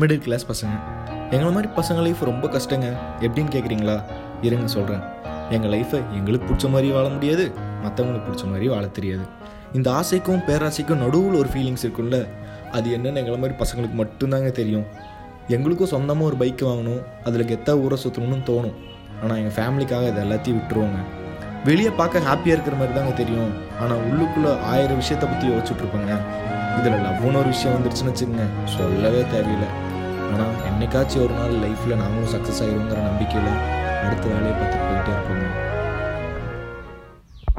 Middle class பசங்க. எங்களை மாதிரி பசங்க லைஃப் ரொம்ப கஷ்டங்க. எப்படின்னு கேட்குறீங்களா இருங்க சொல்கிறேன் எங்கள் லைஃப்பை எங்களுக்கு பிடிச்ச மாதிரி வாழ முடியாது. மற்றவங்களுக்கு பிடிச்ச மாதிரி வாழ தெரியாது. இந்த ஆசைக்கும் பேராசைக்கும் நடுவில் ஒரு ஃபீலிங்ஸ் இருக்கும்ல. அது என்னென்னு எங்களை மாதிரி பசங்களுக்கு மட்டும்தாங்க தெரியும். எங்களுக்கும் சொந்தமாக ஒரு பைக் வாங்கணும். அதில் கெத்தாக ஊரை சுற்றணும்னு தோணும். ஆனால் எங்கள் ஃபேமிலிக்காக இது எல்லாத்தையும் விட்டுருவோங்க. வெளியே பார்க்க ஹாப்பியாக இருக்கிற மாதிரி தாங்க தெரியும். ஆனால் உள்ளுக்குள்ளே ஆயிரம் விஷயத்தை பற்றி யோசிச்சுட்ருப்பாங்க இதில் லவ்னு ஒரு விஷயம் வந்துருச்சுன்னு வச்சுக்கோங்க. சொல்லவே தேவையில்லை. ஆனால் என்னைக்காச்சும் ஒரு நாள் லைஃப்பில் நாங்களும் சக்ஸஸ் ஆகிருங்கிற நம்பிக்கையில் அடுத்த வேலையை பார்த்து போயிட்டே இருக்கோங்க.